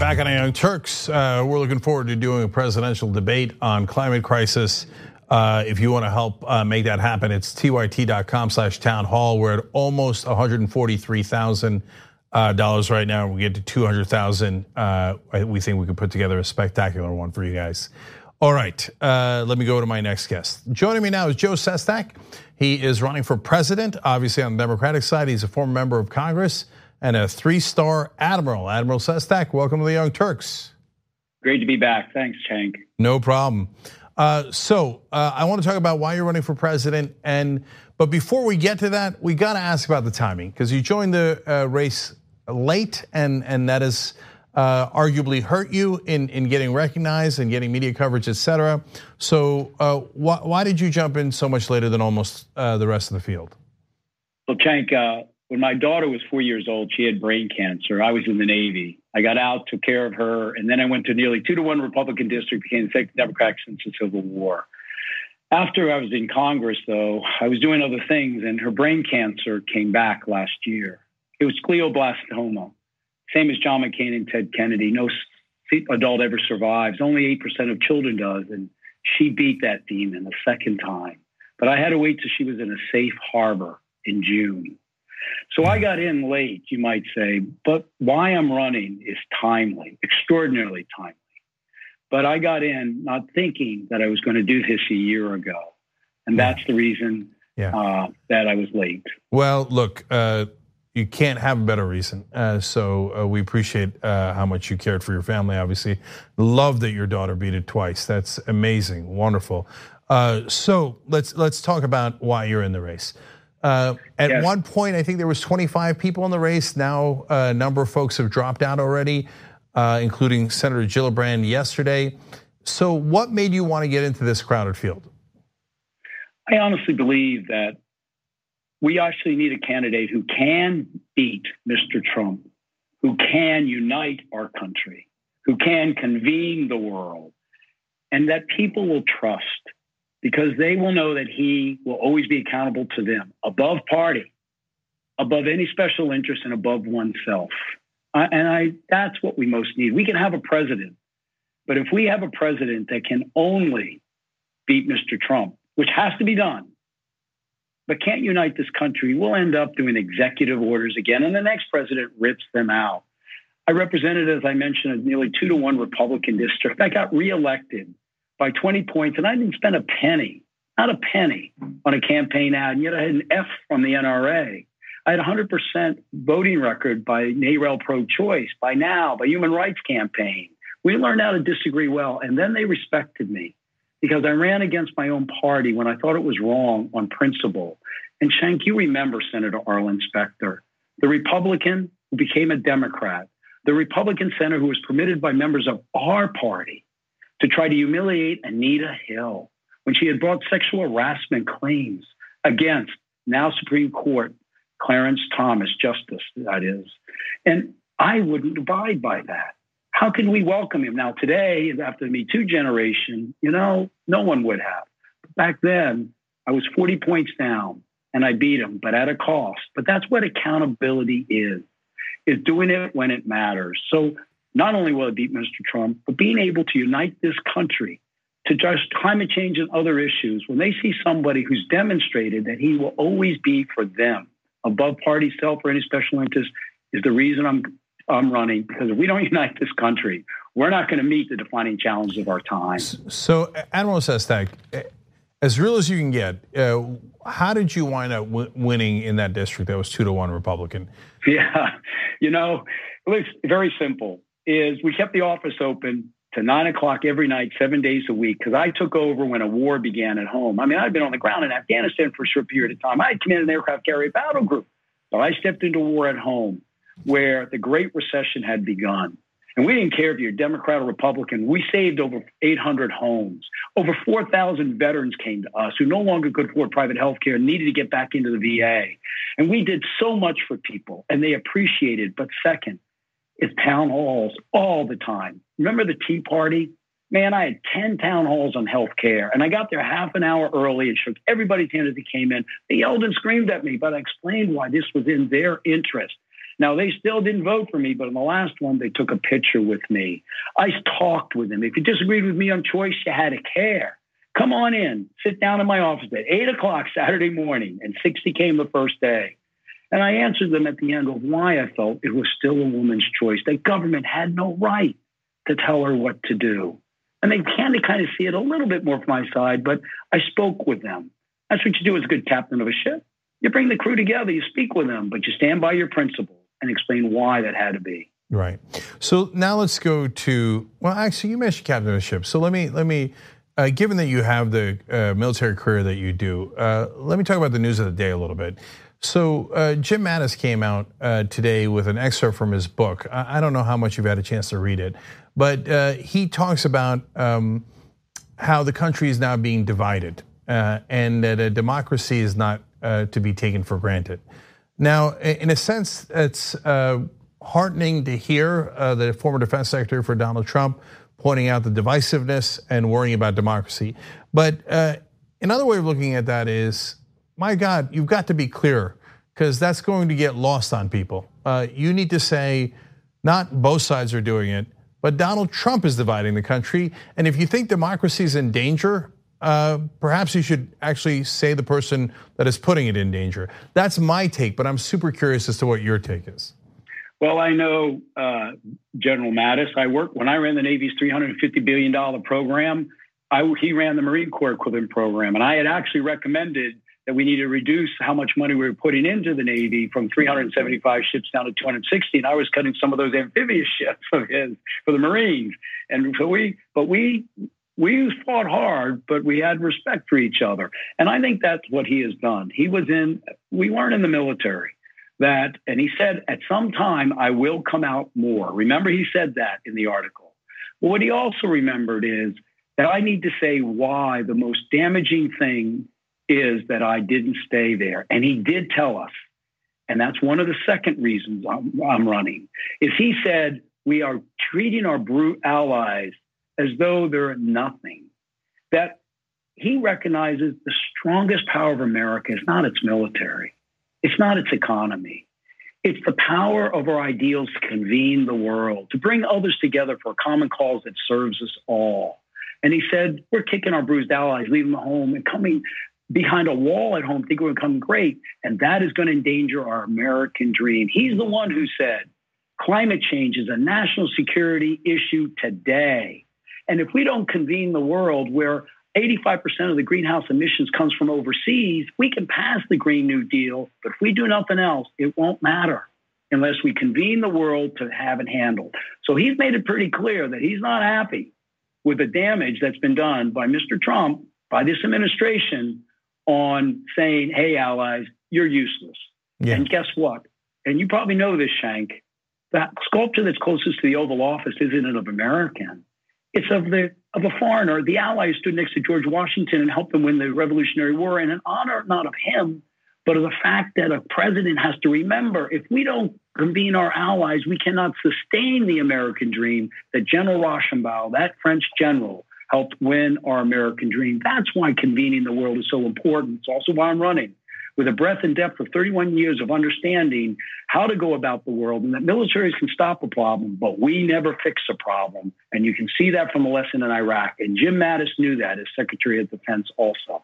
back on Young Turks. Uh, we're looking forward to doing a presidential debate on climate crisis. Uh, if you want to help uh, make that happen, it's tyt.com slash town hall. We're at almost $143,000 uh, right now. We get to 200,000. Uh, we think we could put together a spectacular one for you guys. All right, let me go to my next guest. Joining me now is Joe Sestak. He is running for president, obviously on the Democratic side. He's a former member of Congress and a three-star admiral. Admiral Sestak, welcome to the Young Turks. Great to be back. Thanks, Cenk. No problem. Uh, so uh, I want to talk about why you're running for president, and but before we get to that, we got to ask about the timing because you joined the uh, race late, and and that is uh, arguably hurt you in, in getting recognized and getting media coverage, et cetera. So uh, why, why, did you jump in so much later than almost uh, the rest of the field? Well, uh, when my daughter was four years old, she had brain cancer. I was in the Navy. I got out, took care of her, and then I went to nearly two to one Republican district, became the second Democrat since the Civil War. After I was in Congress, though, I was doing other things, and her brain cancer came back last year. It was glioblastoma same as John McCain and Ted Kennedy. No adult ever survives. Only 8% of children does. And she beat that demon the second time. But I had to wait till she was in a safe harbor in June. So I got in late, you might say, but why I'm running is timely, extraordinarily timely. But I got in not thinking that I was going to do this a year ago. And that's the reason yeah. uh, that I was late. Well, look, uh, you can't have a better reason. Uh, so uh, we appreciate uh, how much you cared for your family. Obviously, love that your daughter beat it twice. That's amazing, wonderful. Uh, so let's let's talk about why you're in the race. Uh, at yes. one point, I think there was 25 people in the race. Now a number of folks have dropped out already, uh, including Senator Gillibrand yesterday. So, what made you want to get into this crowded field? I honestly believe that we actually need a candidate who can beat Mr. Trump, who can unite our country, who can convene the world, and that people will trust because they will know that he will always be accountable to them above party, above any special interest, and above oneself. and I, that's what we most need. We can have a president, but if we have a president that can only beat Mr. Trump, which has to be done, but can't unite this country, we'll end up doing executive orders again, and the next president rips them out. I represented, as I mentioned, a nearly two to one Republican district. I got reelected by 20 points, and I didn't spend a penny, not a penny, on a campaign ad, and yet I had an F from the NRA. I had 100% voting record by NARAL Pro Choice, by NOW, by Human Rights Campaign. We learned how to disagree well, and then they respected me because I ran against my own party when I thought it was wrong on principle. And Cenk, you remember Senator Arlen Specter, the Republican who became a Democrat, the Republican senator who was permitted by members of our party to try to humiliate Anita Hill when she had brought sexual harassment claims against now Supreme Court Clarence Thomas, Justice, that is. And I wouldn't abide by that how can we welcome him now today after the Me Too generation? You know, no one would have. But Back then, I was 40 points down and I beat him, but at a cost. But that's what accountability is, is doing it when it matters. So not only will it beat Mr. Trump, but being able to unite this country to just climate change and other issues, when they see somebody who's demonstrated that he will always be for them above party self or any special interest, is the reason I'm I'm running because if we don't unite this country, we're not going to meet the defining challenge of our time. So, Admiral Sestak, as real as you can get, uh, how did you wind up winning in that district that was two to one Republican? Yeah, you know, it was very simple. Is we kept the office open to nine o'clock every night, seven days a week, because I took over when a war began at home. I mean, I'd been on the ground in Afghanistan for a short period of time. I had commanded an aircraft carrier battle group, but I stepped into war at home where the Great Recession had begun. And we didn't care if you're Democrat or Republican. We saved over 800 homes. Over 4,000 veterans came to us who no longer could afford private health care and needed to get back into the VA. And we did so much for people, and they appreciated. But second, it's town halls all the time. Remember the Tea Party? Man, I had 10 town halls on health care, and I got there half an hour early and shook everybody's hand as they came in. They yelled and screamed at me, but I explained why this was in their interest. Now, they still didn't vote for me, but in the last one, they took a picture with me. I talked with them. If you disagreed with me on choice, you had to care. Come on in, sit down in my office at 8 o'clock Saturday morning, and 60 came the first day. And I answered them at the end of why I felt it was still a woman's choice, that government had no right to tell her what to do. And they kind of kind of see it a little bit more from my side, but I spoke with them. That's what you do as a good captain of a ship. You bring the crew together, you speak with them, but you stand by your principles and explain why that had to be. Right. So now let's go to well, actually, you mentioned captain of a ship. So let me let me. Uh, given that you have the uh, military career that you do, uh, let me talk about the news of the day a little bit. So uh, Jim Mattis came out uh, today with an excerpt from his book. I, don't know how much you've had a chance to read it, but uh, he talks about um, how the country is now being divided uh, and that a democracy is not uh, to be taken for granted. Now, in a sense, it's uh, heartening to hear the former defense secretary for Donald Trump pointing out the divisiveness and worrying about democracy. But another way of looking at that is my God, you've got to be clear because that's going to get lost on people. Uh, you need to say, not both sides are doing it, but Donald Trump is dividing the country. And if you think democracy is in danger, uh, perhaps you should actually say the person that is putting it in danger. That's my take, but I'm super curious as to what your take is. Well, I know uh, General Mattis. I worked when I ran the Navy's $350 billion program. I, he ran the Marine Corps equivalent program, and I had actually recommended that we need to reduce how much money we were putting into the Navy from 375 ships down to 260. And I was cutting some of those amphibious ships of his for the Marines. And so we, but we, we fought hard, but we had respect for each other. And I think that's what he has done. He was in, we weren't in the military. That, and he said, at some time, I will come out more. Remember, he said that in the article. Well, what he also remembered is that I need to say why the most damaging thing is that I didn't stay there. And he did tell us, and that's one of the second reasons I'm, I'm running, is he said, we are treating our brute allies as though they're nothing. That he recognizes the strongest power of America is not its military, it's not its economy. It's the power of our ideals to convene the world, to bring others together for a common cause that serves us all. And he said, We're kicking our bruised allies, leaving the home, and coming behind a wall at home think going to become great. And that is going to endanger our American dream. He's the one who said climate change is a national security issue today. And if we don't convene the world where 85% of the greenhouse emissions comes from overseas, we can pass the Green New Deal, but if we do nothing else, it won't matter unless we convene the world to have it handled. So he's made it pretty clear that he's not happy with the damage that's been done by Mr. Trump, by this administration, on saying, hey, allies, you're useless. Yeah. And guess what? And you probably know this, Cenk. That sculpture that's closest to the Oval Office isn't of American. It's of the of a foreigner. The allies stood next to George Washington and helped him win the Revolutionary War and in an honor not of him, but of the fact that a president has to remember if we don't convene our allies, we cannot sustain the American dream that General Rochambeau, that French general, helped win our American dream. That's why convening the world is so important. It's also why I'm running with a breadth and depth of 31 years of understanding how to go about the world and that militaries can stop a problem, but we never fix a problem. And you can see that from the lesson in Iraq. And Jim Mattis knew that as Secretary of Defense also.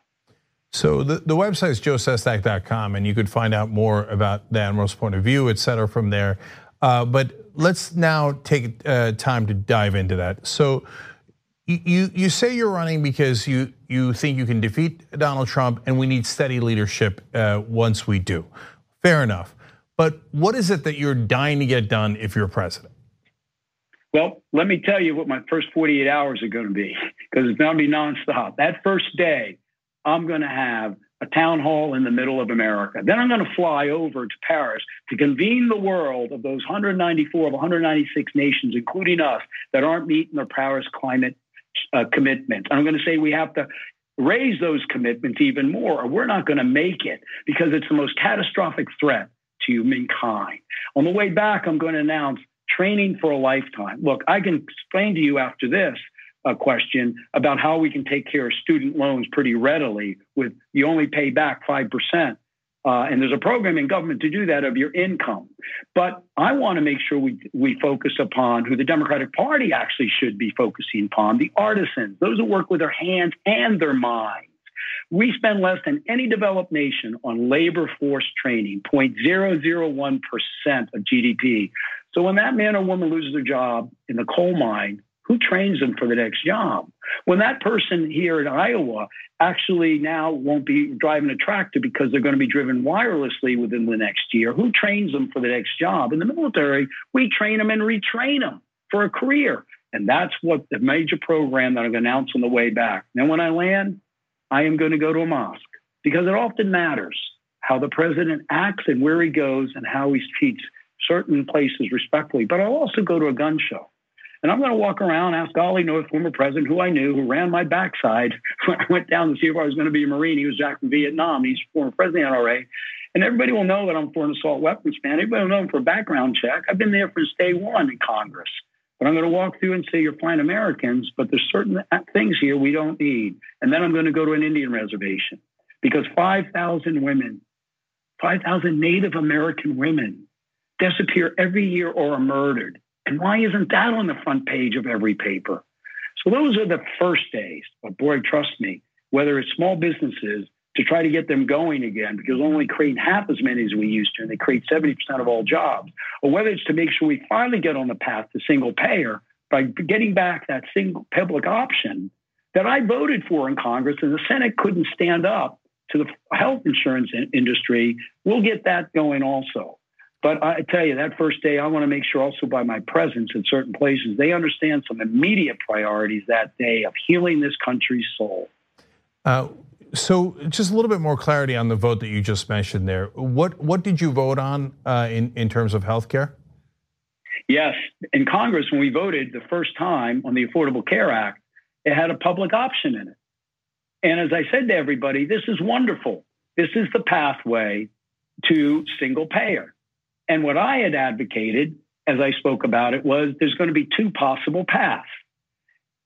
So the, the website is joesestak.com, and you could find out more about the Admiral's point of view, et cetera, from there. Uh, but let's now take uh, time to dive into that. So you you say you're running because you you think you can defeat Donald Trump, and we need steady leadership uh, once we do. Fair enough. But what is it that you're dying to get done if you're president? Well, let me tell you what my first 48 hours are going to be because it's going to be nonstop. That first day, I'm going to have a town hall in the middle of America. Then I'm going to fly over to Paris to convene the world of those 194 of 196 nations, including us, that aren't meeting their Paris climate uh, commitments. I'm going to say we have to raise those commitments even more, or we're not going to make it because it's the most catastrophic threat to humankind. On the way back, I'm going to announce training for a lifetime. Look, I can explain to you after this a question about how we can take care of student loans pretty readily with you only pay back 5% Uh, and there's a program in government to do that of your income. But I want to make sure we, we focus upon who the Democratic Party actually should be focusing upon the artisans, those who work with their hands and their minds. We spend less than any developed nation on labor force training, 0.001% of GDP. So when that man or woman loses their job in the coal mine, who trains them for the next job? When that person here in Iowa actually now won't be driving a tractor because they're going to be driven wirelessly within the next year, who trains them for the next job? In the military, we train them and retrain them for a career. And that's what the major program that I'm going to announce on the way back. Now, when I land, I am going to go to a mosque because it often matters how the president acts and where he goes and how he treats certain places respectfully. But I'll also go to a gun show. And I'm going to walk around, ask Ollie North, former president, who I knew, who ran my backside when I went down to see if I was going to be a Marine. He was Jack from Vietnam. He's former president of the NRA. And everybody will know that I'm for an assault weapons ban. Everybody will know I'm for a background check. I've been there since day one in Congress. But I'm going to walk through and say you're fine Americans, but there's certain things here we don't need. And then I'm going to go to an Indian reservation because 5,000 women, 5,000 Native American women disappear every year or are murdered. And why isn't that on the front page of every paper? So those are the first days. But boy, trust me, whether it's small businesses to try to get them going again because only creating half as many as we used to, and they create 70% of all jobs, or whether it's to make sure we finally get on the path to single payer by getting back that single public option that I voted for in Congress and the Senate couldn't stand up to the health insurance industry. We'll get that going also. But I tell you, that first day, I want to make sure also by my presence in certain places, they understand some immediate priorities that day of healing this country's soul. Uh, so, just a little bit more clarity on the vote that you just mentioned there. What what did you vote on uh, in in terms of health care? Yes, in Congress, when we voted the first time on the Affordable Care Act, it had a public option in it. And as I said to everybody, this is wonderful. This is the pathway to single payer. And what I had advocated as I spoke about it was there's going to be two possible paths.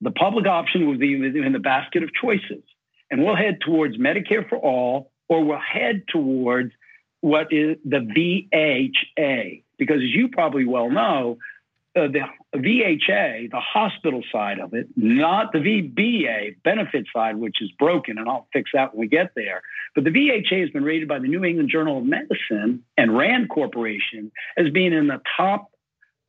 The public option will be in the basket of choices, and we'll head towards Medicare for all, or we'll head towards what is the VHA. Because as you probably well know, uh, the VHA, the hospital side of it, not the VBA benefit side, which is broken, and I'll fix that when we get there. But the VHA has been rated by the New England Journal of Medicine and RAND Corporation as being in the top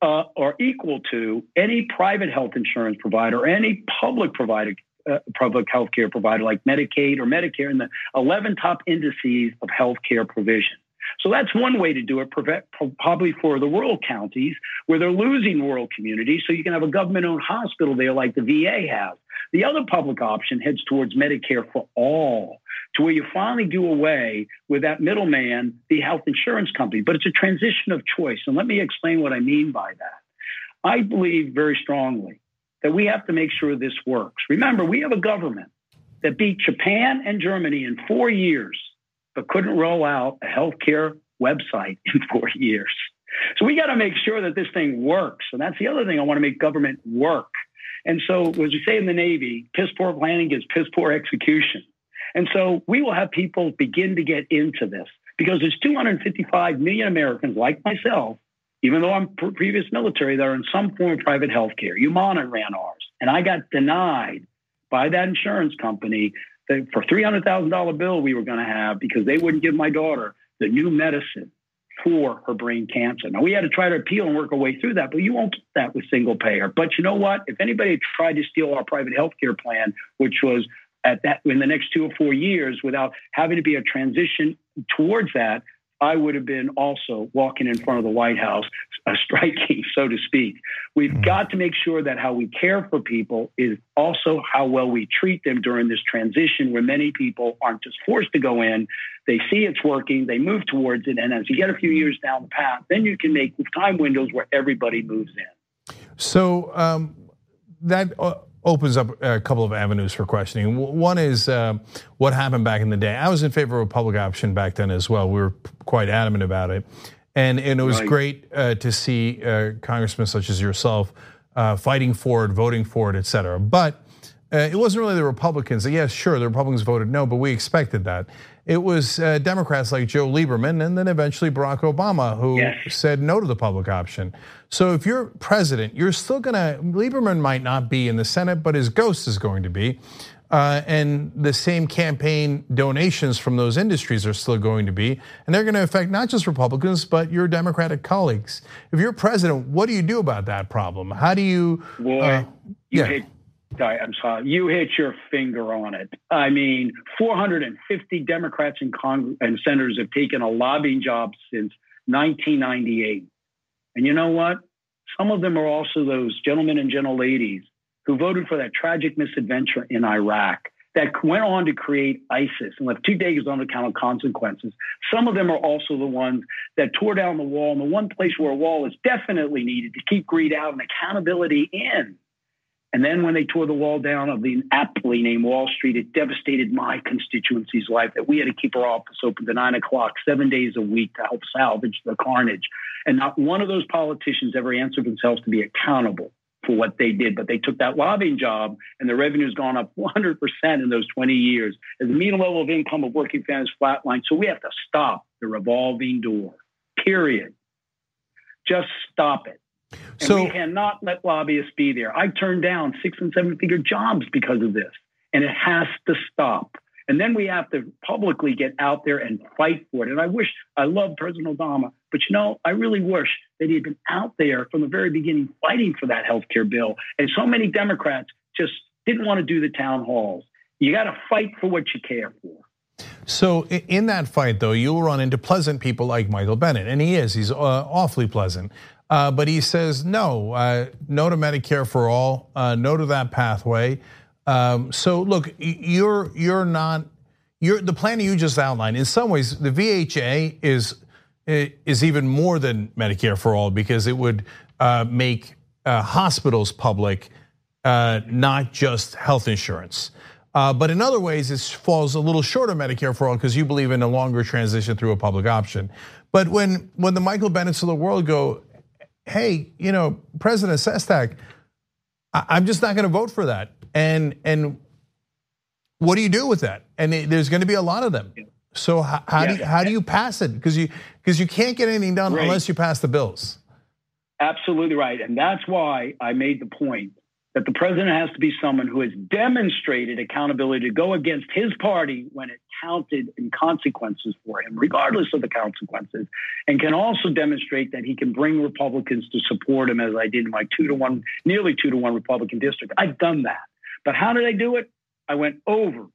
uh, or equal to any private health insurance provider or any public provider. Uh, public health care provider like Medicaid or Medicare in the 11 top indices of healthcare provision. So that's one way to do it, probably for the rural counties where they're losing rural communities. So you can have a government owned hospital there like the VA has. The other public option heads towards Medicare for all, to where you finally do away with that middleman, the health insurance company. But it's a transition of choice. And let me explain what I mean by that. I believe very strongly that we have to make sure this works. Remember, we have a government that beat Japan and Germany in four years but couldn't roll out a healthcare website in four years. So we got to make sure that this thing works. And that's the other thing I want to make government work. And so, as we say in the Navy, piss poor planning is piss poor execution. And so we will have people begin to get into this because there's 255 million Americans like myself, even though I'm previous military, that are in some form of private health care. Humana ran ours, and I got denied by that insurance company for $300,000 bill we were going to have because they wouldn't give my daughter the new medicine for her brain cancer. Now we had to try to appeal and work our way through that, but you won't get that with single payer. But you know what? If anybody tried to steal our private health care plan, which was at that in the next two or four years without having to be a transition towards that, I would have been also walking in front of the White House, uh, striking, so to speak. We've mm-hmm. got to make sure that how we care for people is also how well we treat them during this transition where many people aren't just forced to go in. They see it's working, they move towards it. And as you get a few years down the path, then you can make time windows where everybody moves in. So um, that. Uh opens up a couple of avenues for questioning. One is uh, what happened back in the day. I was in favor of a public option back then as well. We were quite adamant about it. And, and it was right. great uh, to see uh, congressmen such as yourself uh, fighting for it, voting for it, et cetera. But it wasn't really the Republicans. Yes, sure, the Republicans voted no, but we expected that. It was uh, Democrats like Joe Lieberman and then eventually Barack Obama who yes. said no to the public option. So if you're president, you're still gonna, Lieberman might not be in the Senate, but his ghost is going to be. Uh, and the same campaign donations from those industries are still going to be, and they're going to affect not just Republicans but your Democratic colleagues. If you're president, what do you do about that problem? How do you? Boy, uh, you yeah. hit. I'm sorry, you hit your finger on it. I mean, 450 Democrats and, Congress, and senators have taken a lobbying job since 1998, and you know what? Some of them are also those gentlemen and gentle ladies who voted for that tragic misadventure in Iraq that went on to create ISIS and left two days on account of consequences. Some of them are also the ones that tore down the wall. And the one place where a wall is definitely needed to keep greed out and accountability in. And then when they tore the wall down of the aptly named Wall Street, it devastated my constituency's life that we had to keep our office open to nine o'clock, seven days a week to help salvage the carnage. And not one of those politicians ever answered themselves to be accountable for what they did, but they took that lobbying job and the revenue's gone up 100% in those 20 years. The median level of income of working families flatlined. So we have to stop the revolving door, period. Just stop it. And so, we cannot let lobbyists be there. I turned down six and seven figure jobs because of this, and it has to stop. And then we have to publicly get out there and fight for it. And I wish, I love President Obama, but you know, I really wish that he had been out there from the very beginning fighting for that health care bill. And so many Democrats just didn't want to do the town halls. You got to fight for what you care for. So in that fight, though, you'll run into pleasant people like Michael Bennet, and he is. He's uh, awfully pleasant. Uh, but he says no, uh, no to Medicare for all, no to that pathway. Um, so look, you're you're not you're the plan you just outlined. In some ways, the VHA is is even more than Medicare for all because it would uh, make uh, hospitals public, uh, not just health insurance. but in other ways, it falls a little short of Medicare for all because you believe in a longer transition through a public option. But when when the Michael Bennets of the world go, hey, you know, President Sestak, I'm just not going to vote for that. And and what do you do with that? And there's going to be a lot of them. So how, how do you, how do you pass it? Because you because you can't get anything done right. unless you pass the bills. Absolutely right, and that's why I made the point that the president has to be someone who has demonstrated accountability to go against his party when it counted in consequences for him, regardless of the consequences, and can also demonstrate that he can bring Republicans to support him, as I did in my two to one, nearly two to one Republican district. I've done that. But how did I do it? I went over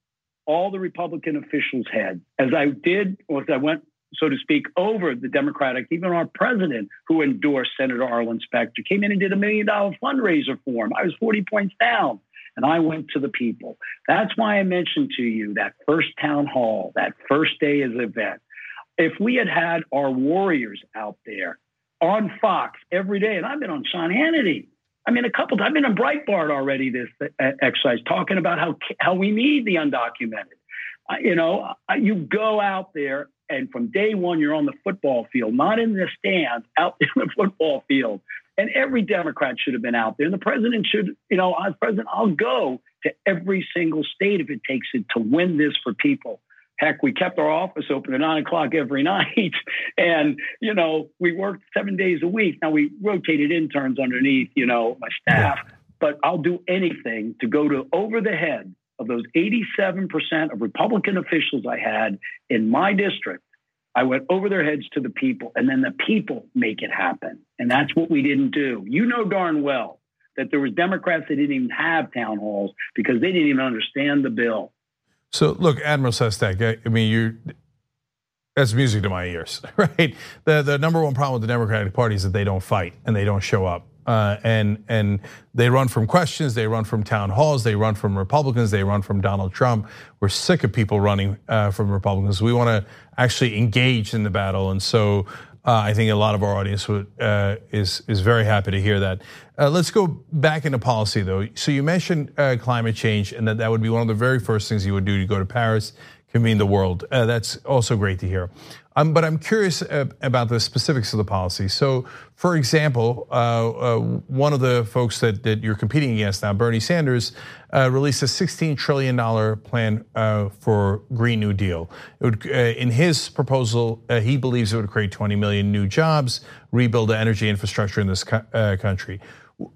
all the Republican officials' heads as I did, or as I went, so to speak, over the Democratic, even our president who endorsed Senator Arlen Specter came in and did a million dollar fundraiser for him. I was 40 points down and I went to the people. That's why I mentioned to you that first town hall, that first day the event. If we had had our warriors out there on Fox every day, and I've been on Sean Hannity, I mean, a couple. I've been on Breitbart already this exercise talking about how how we need the undocumented. You know, you go out there and from day one you're on the football field, not in the stands, out in the football field. And every Democrat should have been out there. And the president should, you know, as president, I'll go to every single state if it takes it to win this for people. Heck, we kept our office open at nine o'clock every night. And, you know, we worked seven days a week. Now we rotated interns underneath, you know, my staff, but I'll do anything to go to over the head of those 87% of Republican officials I had in my district. I went over their heads to the people, and then the people make it happen. And that's what we didn't do. You know darn well that there was Democrats that didn't even have town halls because they didn't even understand the bill. So look, Admiral Sestak, I mean, you that's music to my ears, right? The the number one problem with the Democratic Party is that they don't fight and they don't show up. Uh, and and they run from questions, they run from town halls, they run from Republicans, they run from Donald Trump. We're sick of people running uh, from Republicans. We want to actually engage in the battle, and so uh, I think a lot of our audience would, is is very happy to hear that. Let's go back into policy, though. So you mentioned climate change, and that that would be one of the very first things you would do to go to Paris, convene the world. That's also great to hear. Um, but I'm curious about the specifics of the policy. So, for example, uh, uh, one of the folks that, that you're competing against now, Bernie Sanders, uh, released a $16 trillion plan uh, for Green New Deal. Would, uh, in his proposal, uh, he believes it would create 20 million new jobs, rebuild the energy infrastructure in this country.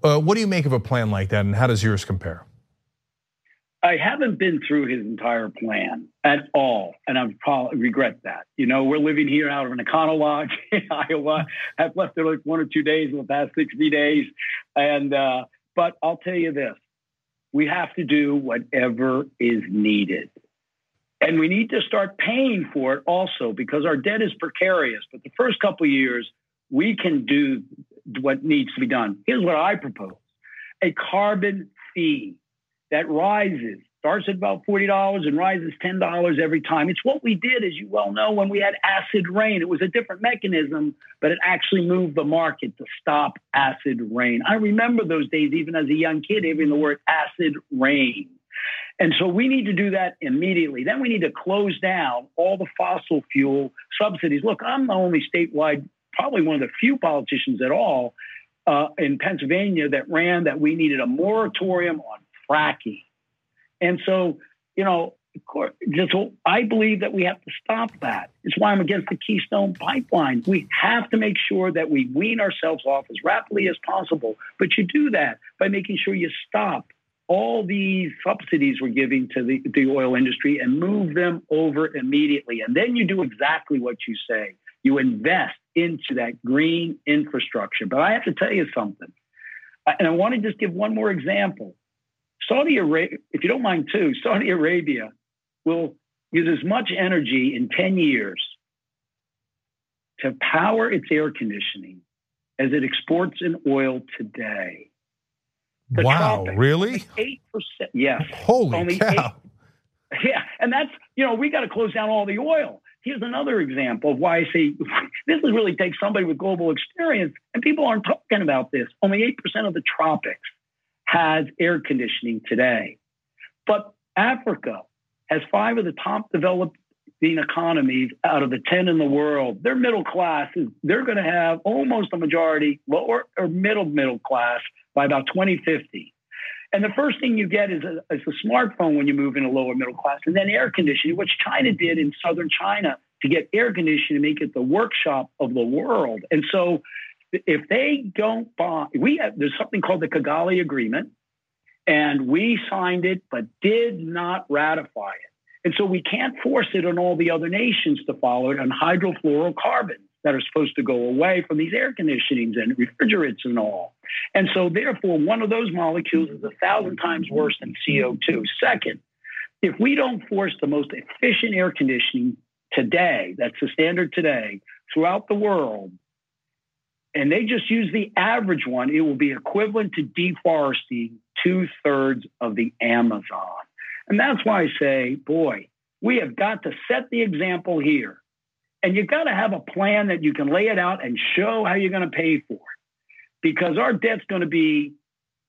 what do you make of a plan like that, and how does yours compare? I haven't been through his entire plan at all, and I probably regret that. You know, we're living here out of an Econo Lodge in Iowa. I've left there like one or two days in the past 60 days, and uh, but I'll tell you this: we have to do whatever is needed, and we need to start paying for it also because our debt is precarious. But the first couple of years, we can do what needs to be done. Here's what I propose: a carbon fee that rises, starts at about $40 and rises $10 every time. It's what we did, as you well know, when we had acid rain. It was a different mechanism, but it actually moved the market to stop acid rain. I remember those days, even as a young kid, hearing the word acid rain. And so we need to do that immediately. Then we need to close down all the fossil fuel subsidies. Look, I'm the only statewide, probably one of the few politicians at all uh, in Pennsylvania that ran that we needed a moratorium on fracking. And so, you know, just I believe that we have to stop that. It's why I'm against the Keystone Pipeline. We have to make sure that we wean ourselves off as rapidly as possible. But you do that by making sure you stop all these subsidies we're giving to the, the oil industry and move them over immediately. And then you do exactly what you say. You invest into that green infrastructure. But I have to tell you something. And I want to just give one more example. Saudi Arabia, if you don't mind too, Saudi Arabia will use as much energy in 10 years to power its air conditioning as it exports in oil today. The wow, tropics, really? Eight percent. Yes. Holy only cow! 8, yeah, and that's you know we got to close down all the oil. Here's another example of why I say this is really takes somebody with global experience, and people aren't talking about this. Only eight percent of the tropics has air conditioning today. But Africa has five of the top developing economies out of the 10 in the world. Their middle class is, they're going to have almost a majority lower or middle middle class by about 2050. And the first thing you get is a, is a smartphone when you move into lower middle class, and then air conditioning, which China did in southern China to get air conditioning and make it the workshop of the world. And so if they don't buy, we have, there's something called the Kigali Agreement, and we signed it but did not ratify it. And so we can't force it on all the other nations to follow it on hydrofluorocarbons that are supposed to go away from these air conditionings and refrigerants and all. And so, therefore, one of those molecules is a thousand times worse than CO2. Second, if we don't force the most efficient air conditioning today, that's the standard today, throughout the world, and they just use the average one, it will be equivalent to deforesting two thirds of the Amazon. And that's why I say, boy, we have got to set the example here. And you've got to have a plan that you can lay it out and show how you're going to pay for it. Because our debt's going to be,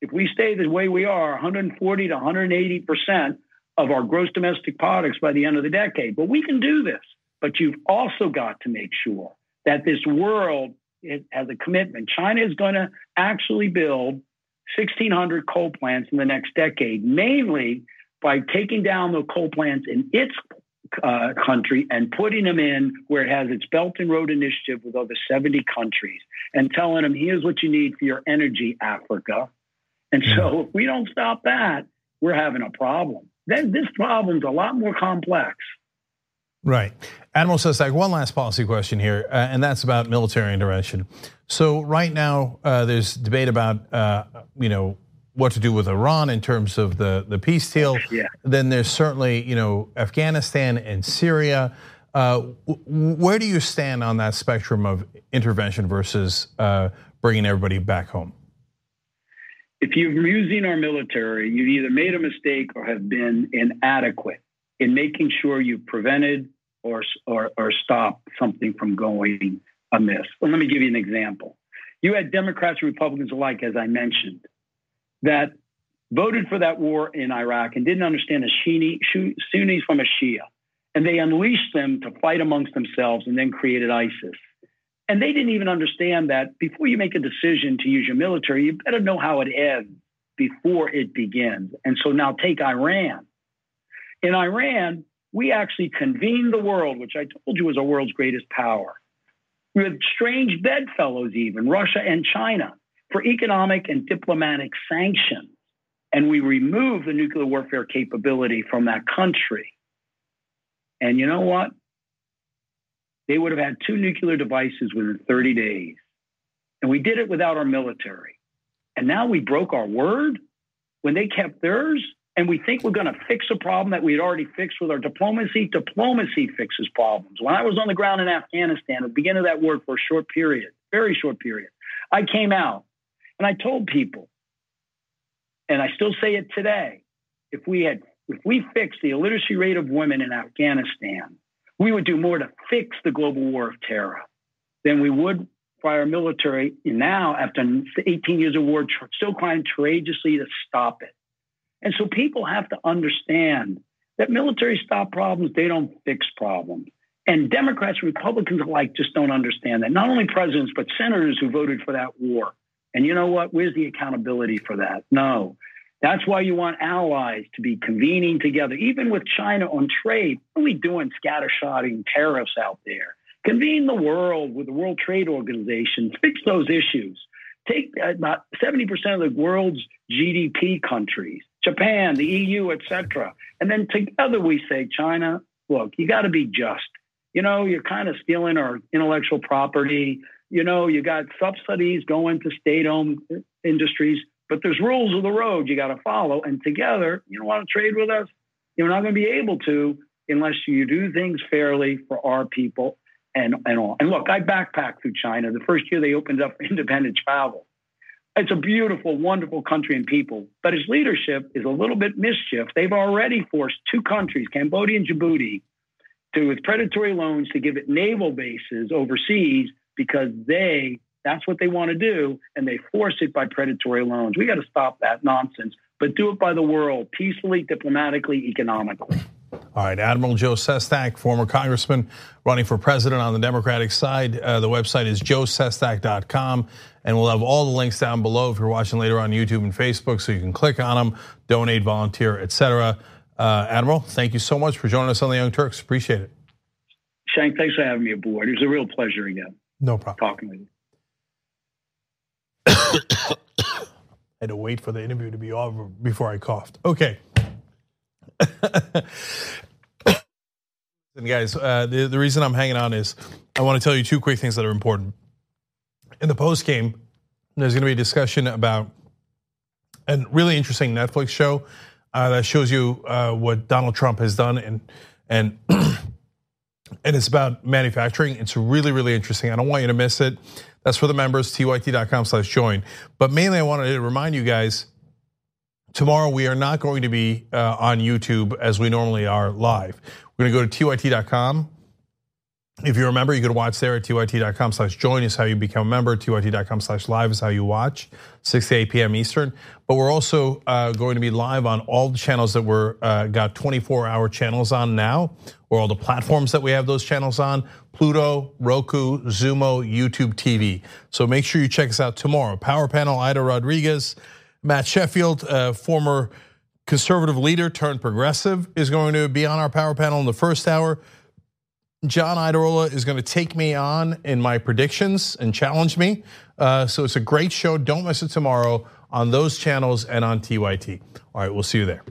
if we stay the way we are, 140 to 180% of our gross domestic products by the end of the decade. But we can do this. But you've also got to make sure that this world it has a commitment. China is going to actually build 1,600 coal plants in the next decade, mainly by taking down the coal plants in its uh, country and putting them in where it has its Belt and Road Initiative with over 70 countries and telling them, here's what you need for your energy, Africa. And so if we don't stop that, we're having a problem. Then this problem's a lot more complex. Right. Admiral Sestak, one last policy question here, uh, and that's about military intervention. So right now, uh, there's debate about uh, you know what to do with Iran in terms of the the peace deal. Yeah. Then there's certainly you know Afghanistan and Syria. Uh, where do you stand on that spectrum of intervention versus uh, bringing everybody back home? If you're using our military, you've either made a mistake or have been inadequate in making sure you've prevented or, or, or stop something from going amiss. Well, let me give you an example. You had Democrats and Republicans alike, as I mentioned, that voted for that war in Iraq and didn't understand a Sunni, Sunnis from a Shia. And they unleashed them to fight amongst themselves and then created ISIS. And they didn't even understand that before you make a decision to use your military, you better know how it ends before it begins. And so now take Iran. In Iran, we actually convened the world, which I told you was our world's greatest power, with strange bedfellows, even Russia and China, for economic and diplomatic sanctions. And we removed the nuclear warfare capability from that country. And you know what? They would have had two nuclear devices within 30 days. And we did it without our military. And now we broke our word when they kept theirs. And we think we're going to fix a problem that we had already fixed with our diplomacy. Diplomacy fixes problems. When I was on the ground in Afghanistan, at the beginning of that war for a short period, very short period, I came out and I told people, and I still say it today, if we had if we fixed the illiteracy rate of women in Afghanistan, we would do more to fix the global war of terror than we would by our military now, after 18 years of war, still trying courageously to stop it. And so people have to understand that military stop problems, they don't fix problems. And Democrats and Republicans alike just don't understand that. Not only presidents, but senators who voted for that war. And you know what? Where's the accountability for that? No. That's why you want allies to be convening together, even with China on trade. What are we doing scattershotting tariffs out there? Convene the world with the World Trade Organization, fix those issues. Take uh, about 70% of the world's GDP countries, Japan, the EU, etc. And then together we say, China, look, you got to be just. You know, you're kind of stealing our intellectual property. You know, you got subsidies going to state owned industries but there's rules of the road you got to follow. And together, you don't want to trade with us. You're not going to be able to unless you do things fairly for our people and, and all. And look, I backpacked through China the first year they opened up independent travel. It's a beautiful, wonderful country and people, but its leadership is a little bit mischief. They've already forced two countries, Cambodia and Djibouti, to with predatory loans to give it naval bases overseas because they that's what they want to do, and they force it by predatory loans. We got to stop that nonsense, but do it by the world, peacefully, diplomatically, economically. All right, Admiral Joe Sestak, former congressman running for president on the Democratic side. Uh, the website is joesestak.com, and we'll have all the links down below if you're watching later on YouTube and Facebook, so you can click on them, donate, volunteer, etc. Uh, Admiral, thank you so much for joining us on the Young Turks. Appreciate it. Cenk, thanks for having me aboard. It was a real pleasure again. No problem. Talking with you. had to wait for the interview to be over before I coughed. Okay. And guys, uh, the, the reason I'm hanging on is I want to tell you two quick things that are important. In the post game, there's going to be a discussion about a really interesting Netflix show uh, that shows you uh, what Donald Trump has done and and and it's about manufacturing. It's really really interesting. I don't want you to miss it. That's for the members, tyt.com slash join. But mainly, I wanted to remind you guys tomorrow we are not going to be uh, on YouTube as we normally are live. We're going to go to tyt.com. If you remember, you could watch there at tyt.com slash join is how you become a member. tyt.com slash live is how you watch, 6 to 8 p.m. Eastern. But we're also uh, going to be live on all the channels that we're uh, got 24 hour channels on now, or all the platforms that we have those channels on. Pluto, Roku, Xumo, YouTube TV. So make sure you check us out tomorrow. Power Panel, Aida Rodriguez, Matt Sheffield, former conservative leader turned progressive, is going to be on our Power Panel in the first hour. John Iadarola is going to take me on in my predictions and challenge me. Uh, so it's a great show. Don't miss it tomorrow on those channels and on TYT. All right, we'll see you there.